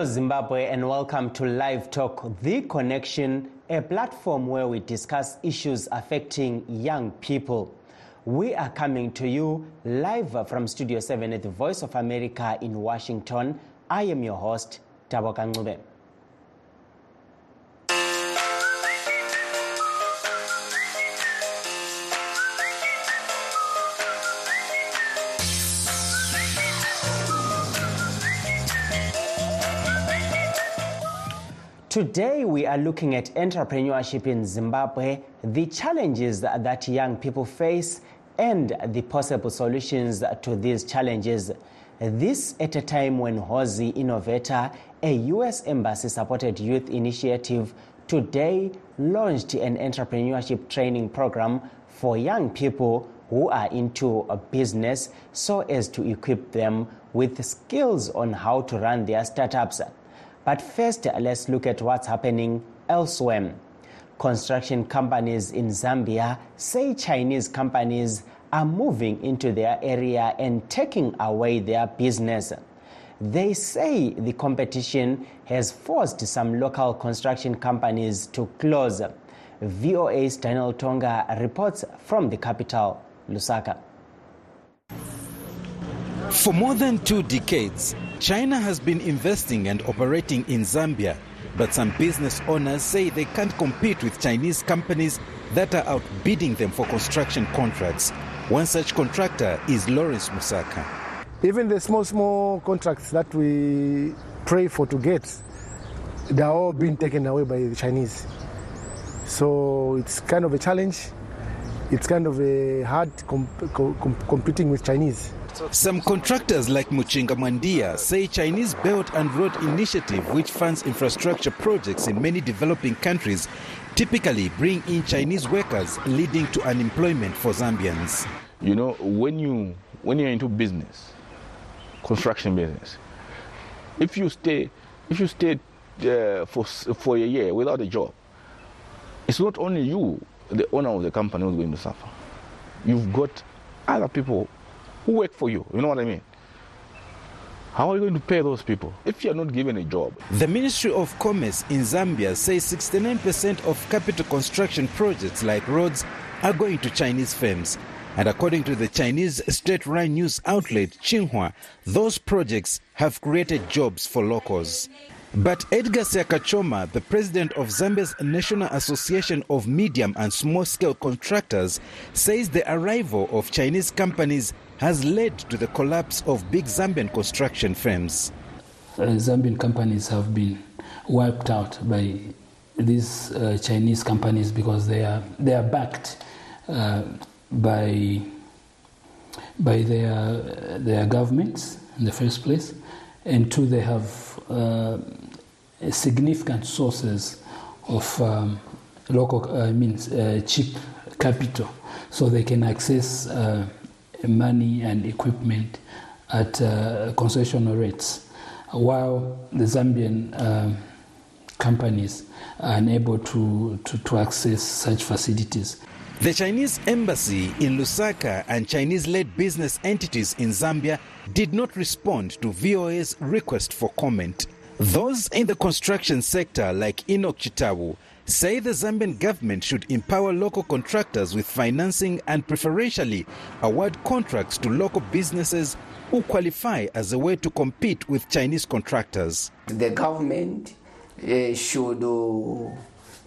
Hello, Zimbabwe, and welcome to Live Talk, The Connection, a platform where we discuss issues affecting young people. We are coming to you live from Studio 7 at the Voice of America in Washington. I am your host, Taboka Ngube. Today, we are looking at entrepreneurship in Zimbabwe, the challenges that young people face, and the possible solutions to these challenges. This at a time when Hozi Innovator, a U.S. Embassy supported youth initiative, today launched an entrepreneurship training program for young people who are into a business so as to equip them with skills on how to run their startups. But first, let's look at what's happening elsewhere. Construction companies in Zambia say Chinese companies are moving into their area and taking away their business. They say the competition has forced some local construction companies to close. VOA's Daniel Tonga reports from the capital, Lusaka. For more than two decades, China has been investing and operating in Zambia, but some business owners say they can't compete with Chinese companies that are outbidding them for construction contracts. One such contractor is Lawrence Musaka. Even the small, small contracts that we pray for to get, they're all being taken away by the Chinese. So it's kind of a challenge. It's kind of a hard comp- com- competing with Chinese. Some contractors like Muchinga Mandia say Chinese Belt and Road Initiative, which funds infrastructure projects in many developing countries, typically bring in Chinese workers, leading to unemployment for Zambians. You know, when you when you're into business, construction business, if you stay if you stay uh, for for a year without a job, it's not only you, the owner of the company, who's going to suffer. You've got other people who work for you. You know what I mean? How are you going to pay those people if you're not given a job? The Ministry of Commerce in Zambia says 69% of capital construction projects like roads are going to Chinese firms. And according to the Chinese state run news outlet Xinhua, those projects have created jobs for locals. But Edgar Siakachoma, the president of Zambia's National Association of Medium and Small Scale Contractors, says the arrival of Chinese companies has led to the collapse of big Zambian construction firms. Uh, Zambian companies have been wiped out by these uh, Chinese companies because they are they are backed uh, by by their their governments in the first place, and two they have uh, significant sources of um, local uh, cheap capital, so they can access money and equipment at uh, concessional rates, while the Zambian uh, companies are unable to, to, to access such facilities. The Chinese embassy in Lusaka and Chinese led business entities in Zambia did not respond to VOA's request for comment. Those in the construction sector, like Enoch Chitabu, say the Zambian government should empower local contractors with financing and preferentially award contracts to local businesses who qualify as a way to compete with Chinese contractors. The government uh, should uh,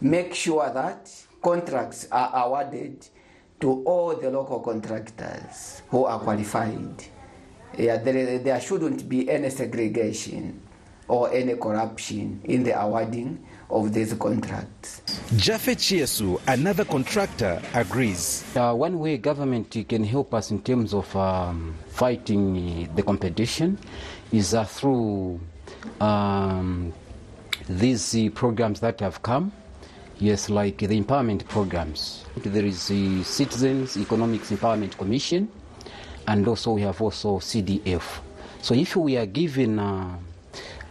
make sure that contracts are awarded to all the local contractors who are qualified. Yeah, there, there shouldn't be any segregation or any corruption in the awarding of these contracts. Jaffe Chiesu, another contractor, agrees. Uh, one way government can help us in terms of um, fighting the competition is uh, through um, these uh, programs that have come. Yes, like the empowerment programs. There is the Citizens Economics Empowerment Commission, and also we have also CDF. So if we are given uh,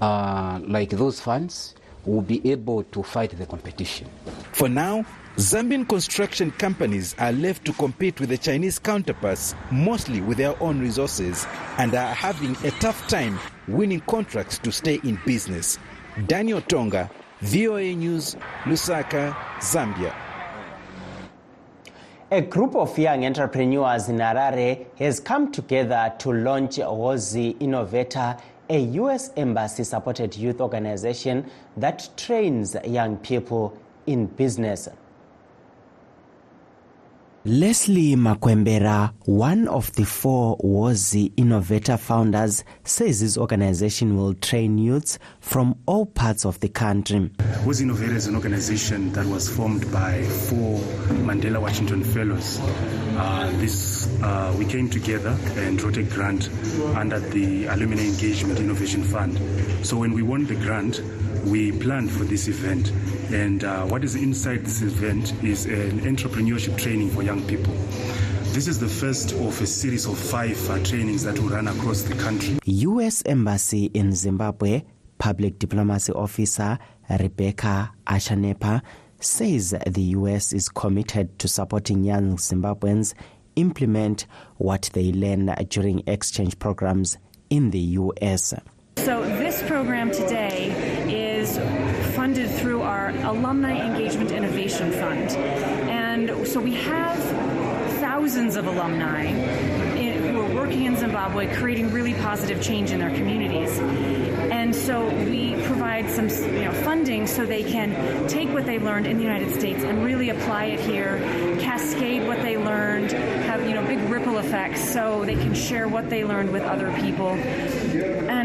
uh, like those funds, will be able to fight the competition. For now, Zambian construction companies are left to compete with the Chinese counterparts, mostly with their own resources, and are having a tough time winning contracts to stay in business. Daniel Tonga, VOA News, Lusaka, Zambia. A group of young entrepreneurs in Harare has come together to launch Hozi Innovator, a U.S. Embassy supported youth organization that trains young people in business. Leslie Makwembera, one of the four Hozi Innovator founders, says his organization will train youths from all parts of the country. Hozi Innovator is an organization that was formed by four Mandela Washington Fellows. Uh, this uh, we came together and wrote a grant under the Alumni Engagement Innovation Fund. So when we won the grant, we planned for this event. And uh, what is inside this event is an entrepreneurship training for young people. This is the first of a series of five uh, trainings that will run across the country. U.S. Embassy in Zimbabwe Public Diplomacy Officer Rebecca Ashanepa says the U.S. is committed to supporting young Zimbabweans implement what they learn during exchange programs in the U.S. So, this program today is funded through our Alumni Engagement Innovation Fund. And so we have thousands of alumni who are working in Zimbabwe, creating really positive change in their communities. And so we provide some you know, funding so they can take what they learned in the United States and really apply it here, cascade what they learned, have you know big ripple effects so they can share what they learned with other people.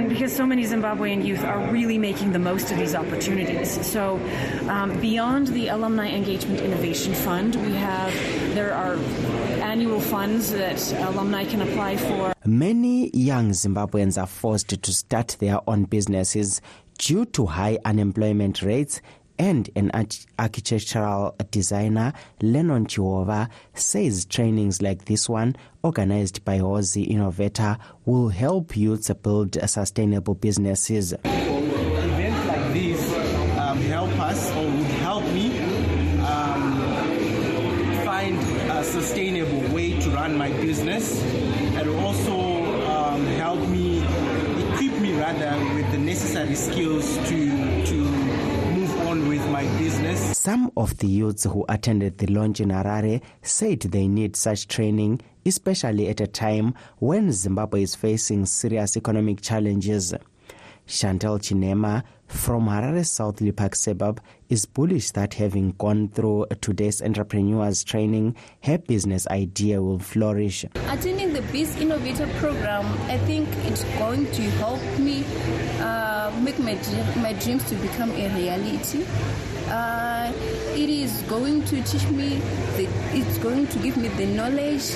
Because so many Zimbabwean youth are really making the most of these opportunities. So um, beyond the Alumni Engagement Innovation Fund, we have there are annual funds that alumni can apply for. Many young Zimbabweans are forced to start their own businesses due to high unemployment rates and an architectural designer, Lennon Chiova, says trainings like this one, organized by Hozi Innovator, will help youths build sustainable businesses. Events like this um, help us or would help me um, find a sustainable way to run my business and also um, help me equip me rather with the necessary skills to Some of the youths who attended the launch in Harare said they need such training, especially at a time when Zimbabwe is facing serious economic challenges. Chantal Chinema from Harare South Lipak suburb is bullish that having gone through today's entrepreneurs training, her business idea will flourish. Attending the Biz Innovator program, I think it's going to help me uh, make my, my dreams to become a reality. Uh, it is going to teach me, the, it's going to give me the knowledge,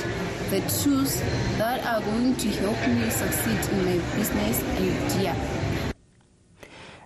the tools that are going to help me succeed in my business idea.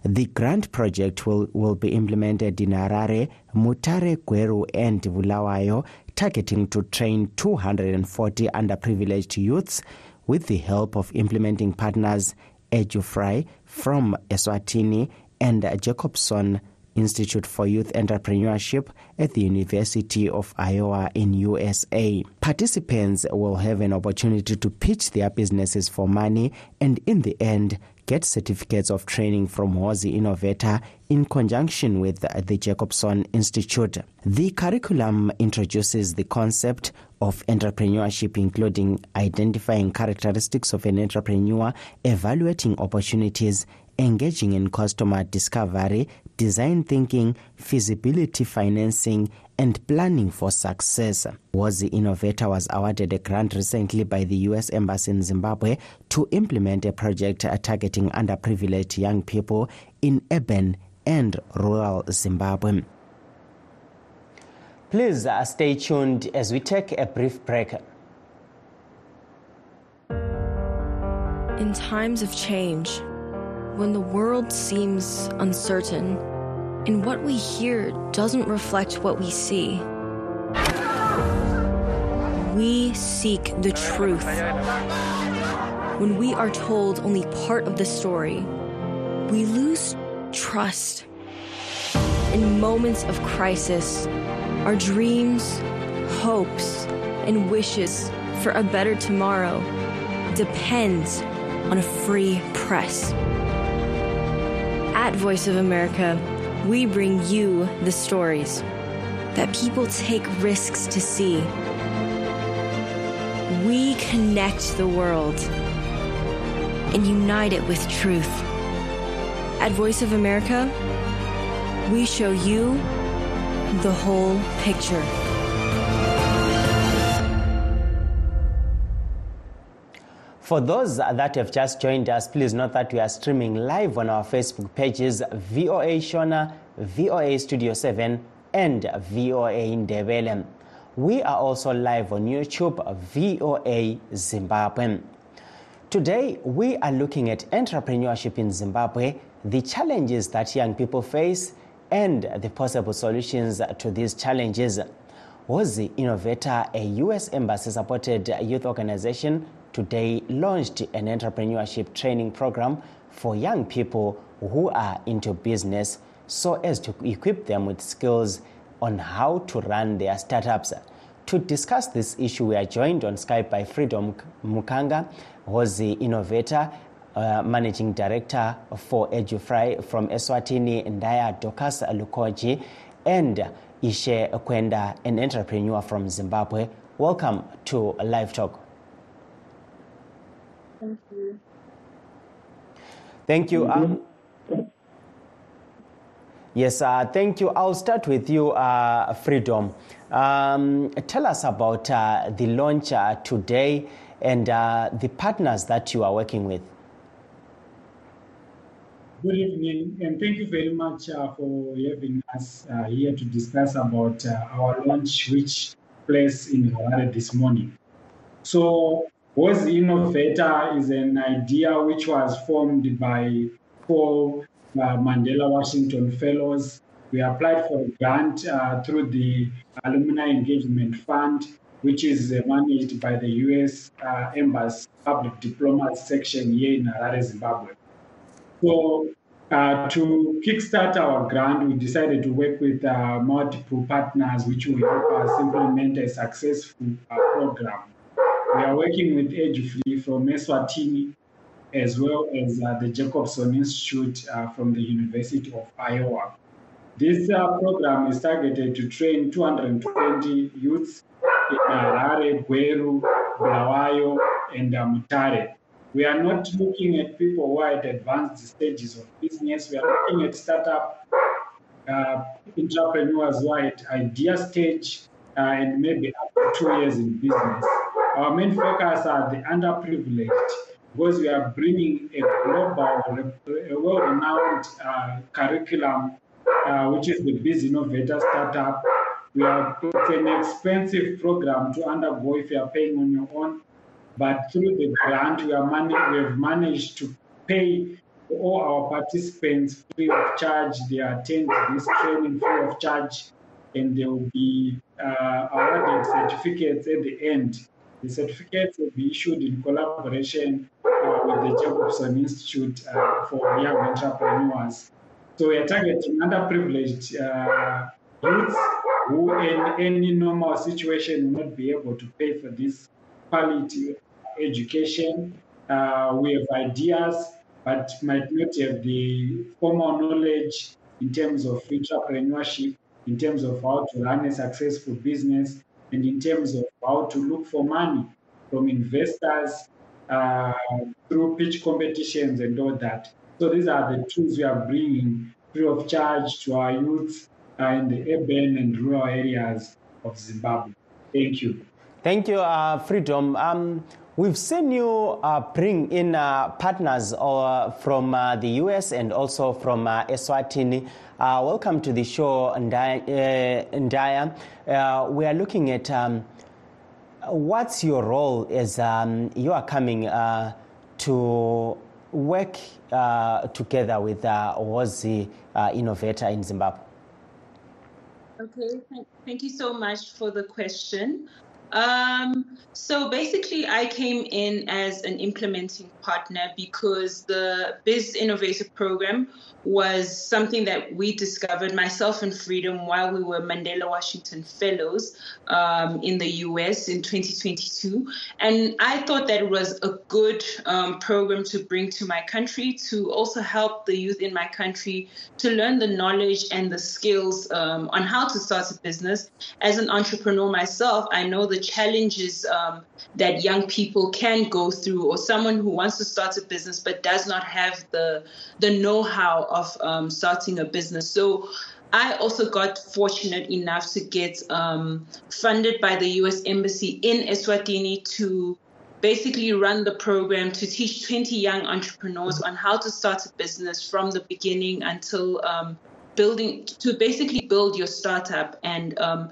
The grant project will, will be implemented in Harare, Mutare, Gweru, and Bulawayo, targeting to train 240 underprivileged youths with the help of implementing partners EduFry from Eswatini and Jacobson Institute for Youth Entrepreneurship at the University of Iowa in USA. Participants will have an opportunity to pitch their businesses for money and in the end get certificates of training from Hozi Innovator in conjunction with the Jacobson Institute. The curriculum introduces the concept of entrepreneurship, including identifying characteristics of an entrepreneur, evaluating opportunities, engaging in customer discovery, design thinking, feasibility financing, and planning for success. Hozi Innovator was awarded a grant recently by the U.S. Embassy in Zimbabwe to implement a project targeting underprivileged young people in urban and rural Zimbabwe. Please uh, stay tuned as we take a brief break. In times of change, when the world seems uncertain and what we hear doesn't reflect what we see, we seek the truth. When we are told only part of the story, we lose trust. In moments of crisis, Our dreams, hopes, and wishes for a better tomorrow depends on a free press. At Voice of America, we bring you the stories that people take risks to see. We connect the world and unite it with truth. At Voice of America, we show you the whole picture. For those that have just joined us, please note that we are streaming live on our Facebook pages VOA Shona, VOA Studio 7, and VOA Ndebele. We are also live on YouTube, VOA Zimbabwe. Today, we are looking at entrepreneurship in Zimbabwe, the challenges that young people face, and the possible solutions to these challenges. Hozi Innovator, a U.S. Embassy supported youth organization, today launched an entrepreneurship training program for young people who are into business so as to equip them with skills on how to run their startups. To discuss this issue, we are joined on Skype by Freedom Mukanga, who's the innovator, uh, managing director for EduFry from Eswatini, Ndaya Dokas Lukoji, and Ishe Kwenda, an entrepreneur from Zimbabwe. Welcome to a Live Talk. Thank you. Thank you. Um, yes, uh, thank you. I'll start with you, uh, Freedom. Um, tell us about uh, the launch uh, today and uh, the partners that you are working with. Good evening, and thank you very much uh, for having us uh, here to discuss about uh, our launch, which place in Harare this morning. So, Was Innovator is an idea which was formed by four uh, Mandela Washington Fellows. We applied for a grant uh, through the Alumni Engagement Fund, which is uh, managed by the U.S. Embassy Public Diplomat section here in Harare, Zimbabwe. So, uh, to kickstart our grant, we decided to work with uh, multiple partners, which will help us implement a successful uh, program. We are working with EduFree from Eswatini, as well as uh, the Jacobson Institute uh, from the University of Iowa. This program is targeted to train 220 youths in Harare, Gweru, Bulawayo, and Mutare. We are not looking at people who are at advanced stages of business. We are looking at startup uh, entrepreneurs who are at idea stage uh, and maybe up to two years in business. Our main focus are the underprivileged because we are bringing a global, a well-renowned uh, curriculum, uh, which is the Biz Innovator Startup. We are, it's an expensive program to undergo if you are paying on your own but through the grant we, are man- we have managed to pay all our participants free of charge. They attend this training free of charge, and they will be uh, awarded certificates at the end. The certificates will be issued in collaboration uh, with the Jacobson Institute uh, for Young Entrepreneurs. So we are targeting underprivileged uh, youths who, in any normal situation, will not be able to pay for this quality education. Uh, we have ideas, but might not have the formal knowledge in terms of entrepreneurship, in terms of how to run a successful business, and in terms of how to look for money from investors uh, through pitch competitions and all that. So these are the tools we are bringing free of charge to our youth uh, in the urban and rural areas of Zimbabwe. Thank you. Thank you, uh, Freedom. Um, we've seen you uh, bring in uh, partners uh, from uh, the US and also from Eswatini. Uh, welcome to the show, Ndaya. We are looking at um, what's your role as um, you are coming to work together with uh, Hozi Innovator in Zimbabwe. Okay, thank you so much for the question. Um, so basically, I came in as an implementing partner because the Biz Innovator program was something that we discovered, myself and Freedom, while we were Mandela Washington Fellows um, in the US in 2022. And I thought that it was a good um, program to bring to my country to also help the youth in my country to learn the knowledge and the skills um, on how to start a business. As an entrepreneur myself, I know the challenges um, that young people can go through, or someone who wants to start a business but does not have the the know-how of um, starting a business. So I also got fortunate enough to get um, funded by the U.S. Embassy in Eswatini to basically run the program to teach 20 young entrepreneurs on how to start a business from the beginning until um, building to basically build your startup and um,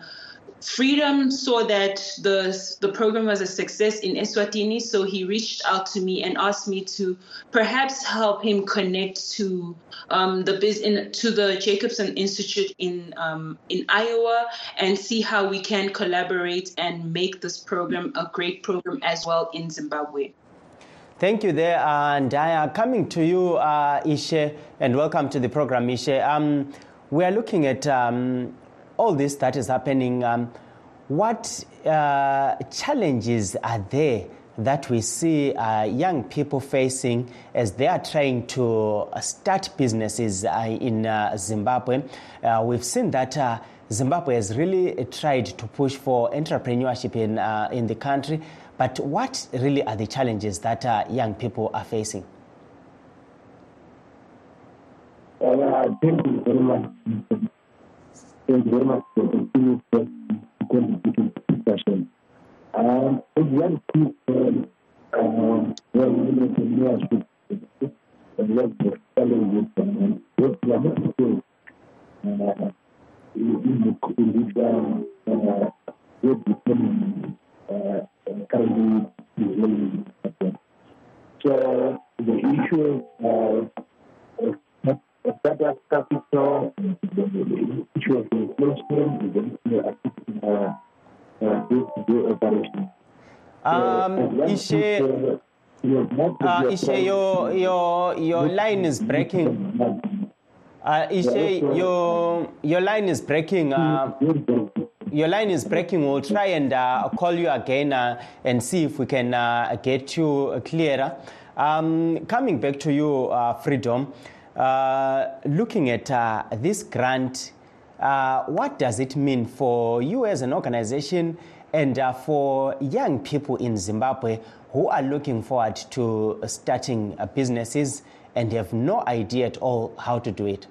Freedom saw that the the program was a success in Eswatini, so he reached out to me and asked me to perhaps help him connect to um, the biz in, to the Jacobson Institute in um, in Iowa and see how we can collaborate and make this program a great program as well in Zimbabwe. Thank you there, and I am coming to you, uh, Ishe, and welcome to the program, Ishe. Um, we are looking at um, all this that is happening, um, what uh, challenges are there that we see uh, young people facing as they are trying to start businesses uh, in uh, Zimbabwe? Uh, we've seen that. Uh, Zimbabwe has really tried to push for entrepreneurship in, in the country, but what really are the challenges that young people are facing? thank you very much. You very much the discussion. Um, as young people, um, well, entrepreneurship and what the challenges and what not doing uh, in, in Ishe, uh, Ishe, your, your, your line is breaking. Uh, Ishe, your, your line is breaking. Uh, your line is breaking. We'll try and uh, call you again uh, and see if we can uh, get you clearer. Um, coming back to you, uh, Freedom, uh, looking at uh, this grant, what does it mean for you as an organization and uh, for young people in Zimbabwe who are looking forward to starting uh, businesses and have no idea at all how to do it?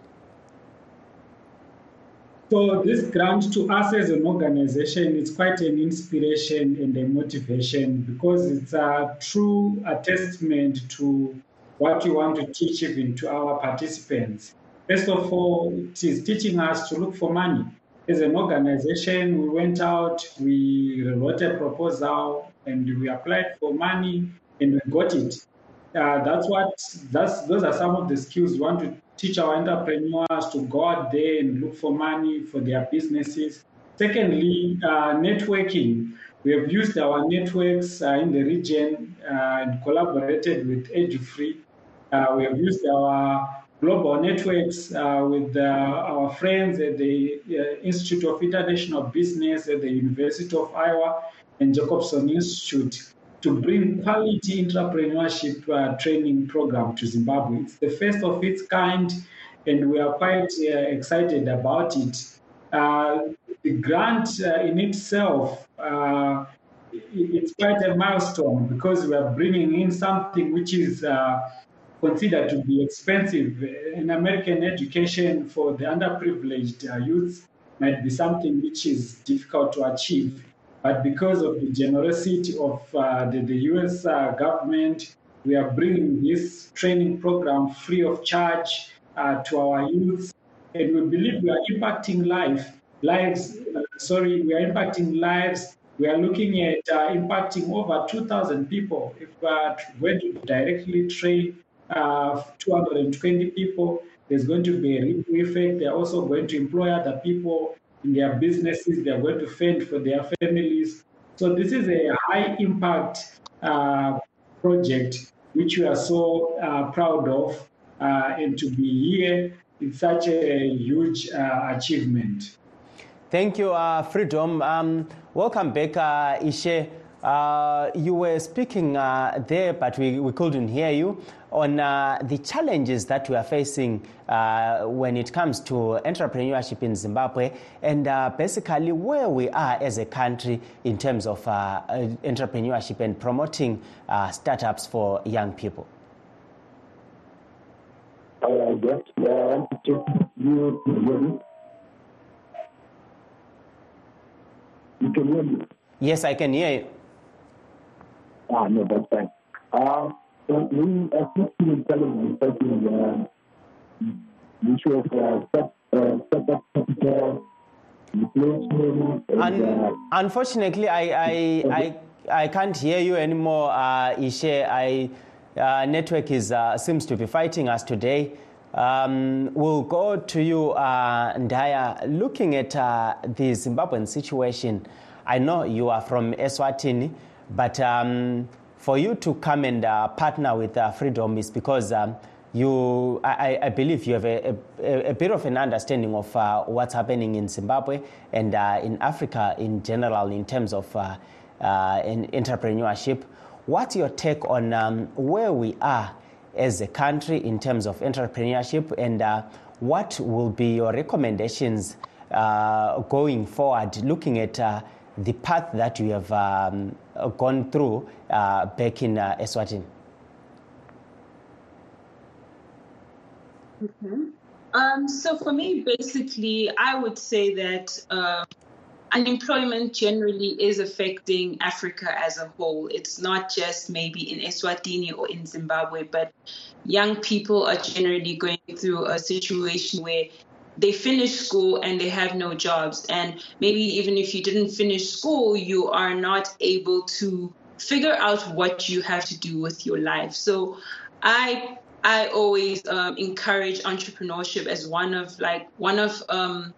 So this grant to us as an organization is quite an inspiration and a motivation because it's a true a testament to what we want to teach even to our participants. First of all, it is teaching us to look for money. As an organization, we went out, we wrote a proposal, and we applied for money, and we got it. Uh, that's what that's those are some of the skills we want to teach our entrepreneurs to go out there and look for money for their businesses. Secondly, uh, networking. We have used our networks uh, in the region uh, and collaborated with EduFree. Uh, we have used our global networks uh, with uh, our friends at the Institute of International Business at the University of Iowa and Jacobson Institute to bring quality entrepreneurship uh, training program to Zimbabwe. It's the first of its kind, and we are quite uh, excited about it. Uh, the grant in itself, it's quite a milestone because we are bringing in something which is considered to be expensive. In American education for the underprivileged uh, youth might be something which is difficult to achieve. But because of the generosity of uh, the, the, US uh, government, we are bringing this training program free of charge uh, to our youth. And we believe we are impacting life, lives, uh, sorry, we are impacting lives. We are looking at uh, impacting over 2,000 people if we are going to directly train uh, 220 people. There's going to be a ripple effect. They're also going to employ other people in their businesses. They're going to fend for their families. So this is a high impact uh, project which we are so uh, proud of, uh, and to be here is such a huge uh, achievement. Thank you, Freedom. Um, welcome back, Ishe. Uh, you were speaking uh, there, but we, we couldn't hear you on uh, the challenges that we are facing uh, when it comes to entrepreneurship in Zimbabwe and uh, basically where we are as a country in terms of uh, entrepreneurship and promoting uh, startups for young people. Yes, I want to check you. Can you hear me? You can hear me? Yes, I can hear you. Ah, no, that's fine. Uh, so we are facing challenges facing uh, the issue of uh, start, uh, startup capital, replacement, and, Un- uh, unfortunately, I, I, I, I can't hear you anymore, uh, Ishe. I, uh, network is, uh, seems to be fighting us today. Um, we'll go to you, uh, Ndaya. Looking at uh, the Zimbabwean situation, I know you are from Eswatini, but um, for you to come and uh, partner with uh, Freedom is because um, you, I, I believe you have a, a, a bit of an understanding of uh, what's happening in Zimbabwe and uh, in Africa in general in terms of uh, uh, in entrepreneurship. What's your take on um, where we are as a country in terms of entrepreneurship and uh, what will be your recommendations uh, going forward, looking at uh, the path that you have um, gone through uh, back in uh, Eswatini? Okay. Um, so for me, basically, I would say that uh, unemployment generally is affecting Africa as a whole. It's not just maybe in Eswatini or in Zimbabwe, but young people are generally going through a situation where they finish school and they have no jobs. And maybe even if you didn't finish school, you are not able to figure out what you have to do with your life. So I I always um, encourage entrepreneurship as one of like one of um,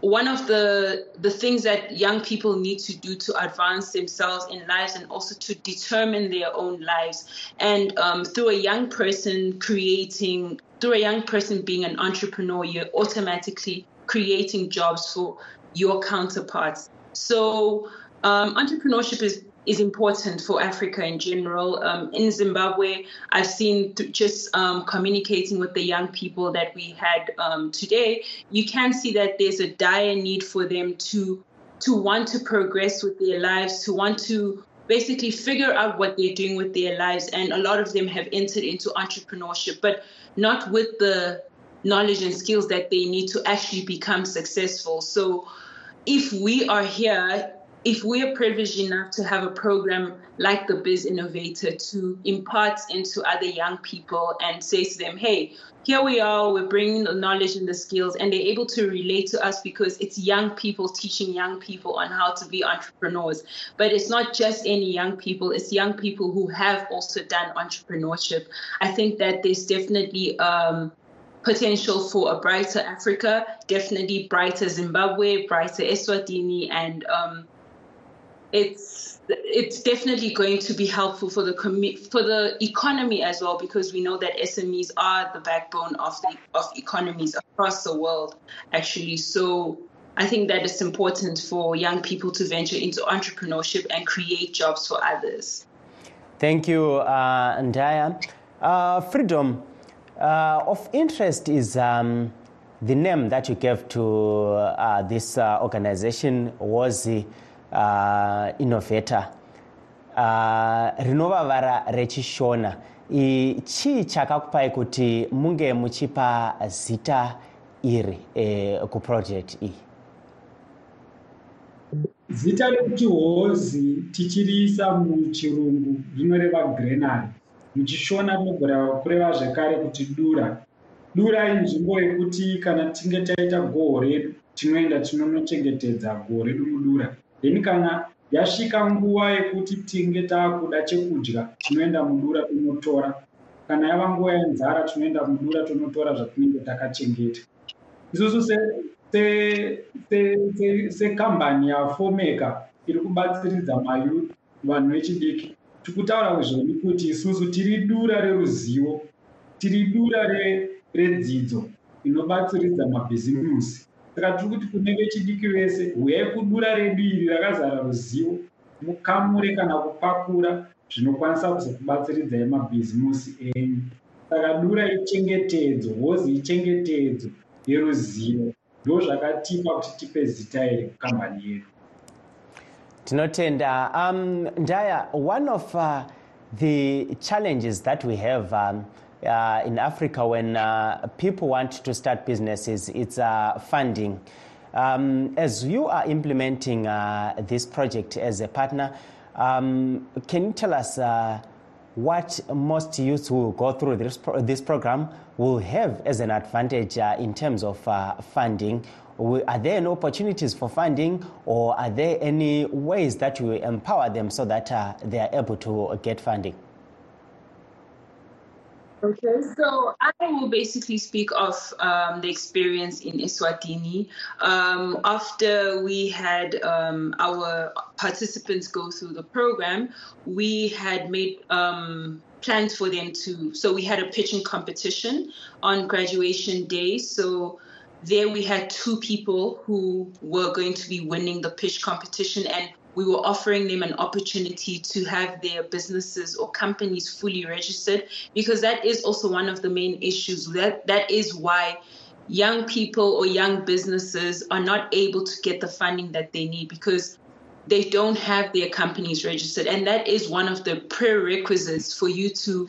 one of the the things that young people need to do to advance themselves in lives and also to determine their own lives and um, through a young person creating through a young person being an entrepreneur you're automatically creating jobs for your counterparts so um, entrepreneurship is is important for Africa in general. Um, in Zimbabwe, I've seen th- just um, communicating with the young people that we had um, today, you can see that there's a dire need for them to to want to progress with their lives, to want to basically figure out what they're doing with their lives. And a lot of them have entered into entrepreneurship, but not with the knowledge and skills that they need to actually become successful. So if we are here if we are privileged enough to have a program like the Biz Innovator to impart into other young people and say to them, hey, here we are, we're bringing the knowledge and the skills, and they're able to relate to us because it's young people teaching young people on how to be entrepreneurs. But it's not just any young people, it's young people who have also done entrepreneurship. I think that there's definitely um, potential for a brighter Africa, definitely brighter Zimbabwe, brighter Eswatini, and um, it's it's definitely going to be helpful for the commu- for the economy as well because we know that SMEs are the backbone of the of economies across the world actually so I think that it's important for young people to venture into entrepreneurship and create jobs for others. Thank you, uh, Ndaya. Uh, freedom uh, of interest is um, the name that you gave to uh, this uh, organization was the uh, innovator. Uh, rinovavara rechishona. Chii chakakupai kuti munge muchipa zita iri eh, kuproject iyi? Zita rekuti hozi tichiriisa muchirungu rinoreva grenary muchishona rinogona kureva zvekare kuti dura. Dura inzvimbo yekuti kana tinge taita goho redu tinoenda tinonochengetedza goho redu mudura then kana yasvika nguva yekuti tinge taakuda chekudya tinoenda mudura tonotora kana yava nguva yenzara tinoenda mudura tonotora zvatinenge takachengeta. Isusu sekambani yafomeka iri kubatsiridza mayuth vanhu vechidiki. Tikutaura kuzvoni kuti isusu tiri dura reruzivo tiri dura re- redzidzo inobatsiridza mabhizimusi saka tiri kuti kune vechidiki vese huyai kudura redu iri rakazara ruzivo mukamure kana kupakura zvinokwanisa kuzokubatsiridzai mabhizimusi enyu. Saka dura ichengetedzo hozi ichengetedzo yeruzivo ndo zvakatipa kuti tipe zita iri kukambani yedu. Tinotenda um, ndaya one of uh, the challenges that we have um, uh, in africa when uh, people want to start businesses it's uh, funding um, as you are implementing uh, this project as a partner um, can you tell us uh, what most youths who go through this, pro- this program will have as an advantage uh, in terms of funding? Are there any opportunities for funding, or are there any ways that you empower them so that they are able to get funding? Okay, so I will basically speak of um, the experience in Eswatini. Um, after we had um, our participants go through the program, we had made um, plans for them to. So we had a pitching competition on graduation day. So there we had two people who were going to be winning the pitch competition and we were offering them an opportunity to have their businesses or companies fully registered because that is also one of the main issues that that is why young people or young businesses are not able to get the funding that they need because they don't have their companies registered and that is one of the prerequisites for you to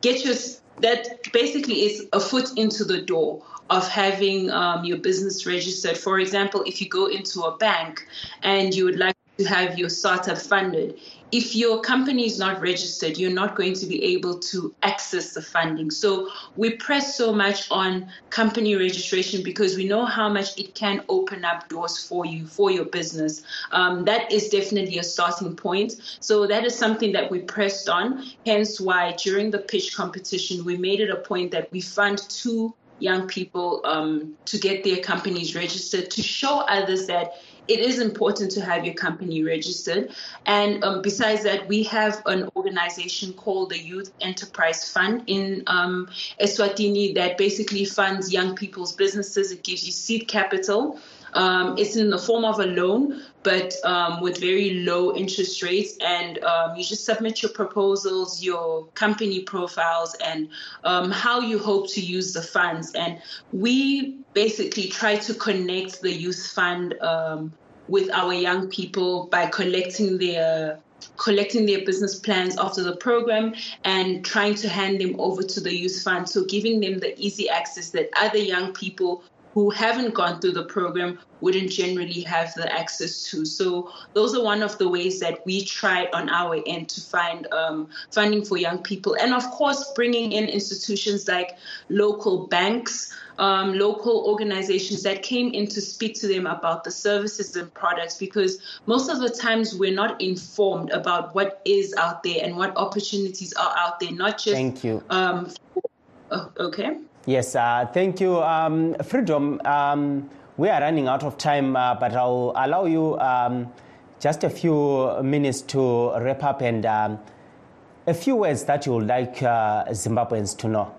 get your that basically is a foot into the door of having um, your business registered. For example, if you go into a bank and you would like to have your startup funded, if your company is not registered, you're not going to be able to access the funding. So we press so much on company registration because we know how much it can open up doors for you, for your business. Um, that is definitely a starting point. So that is something that we pressed on. Hence why during the pitch competition, we made it a point that we fund two young people um, to get their companies registered to show others that it is important to have your company registered. And um, besides that, we have an organization called the Youth Enterprise Fund in um, Eswatini that basically funds young people's businesses. It gives you seed capital. Um, it's in the form of a loan, but um, with very low interest rates. And um, you just submit your proposals, your company profiles, and um, how you hope to use the funds. And we basically try to connect the youth fund um, with our young people by collecting their collecting their business plans after the program and trying to hand them over to the youth fund so giving them the easy access that other young people who haven't gone through the program wouldn't generally have the access to. So those are one of the ways that we try on our end to find um, funding for young people, and of course bringing in institutions like local banks. Um, local organizations that came in to speak to them about the services and products because most of the times we're not informed about what is out there and what opportunities are out there, not just Thank you. um, oh, okay. Yes, uh, thank you. Um, Freedom, um, we are running out of time, uh, but I'll allow you um, just a few minutes to wrap up and um, a few words that you would like uh, Zimbabweans to know.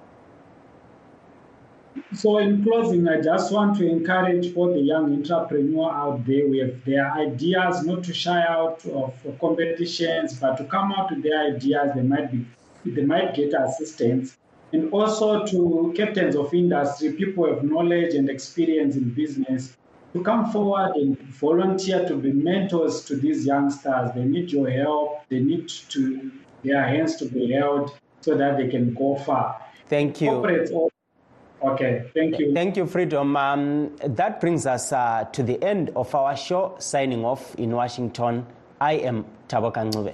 So, in closing, I just want to encourage all the young entrepreneur out there with their ideas, not to shy out of competitions, but to come out with their ideas. They might be, they might get assistance, and also to captains of industry, people with knowledge and experience in business, to come forward and volunteer to be mentors to these youngsters. They need your help. They need to their hands to be held so that they can go far. Thank you. Corporates Okay, thank you. Thank you, Freedom. Um, that brings us uh, to the end of our show. Signing off in Washington, I am Taboka Ngube.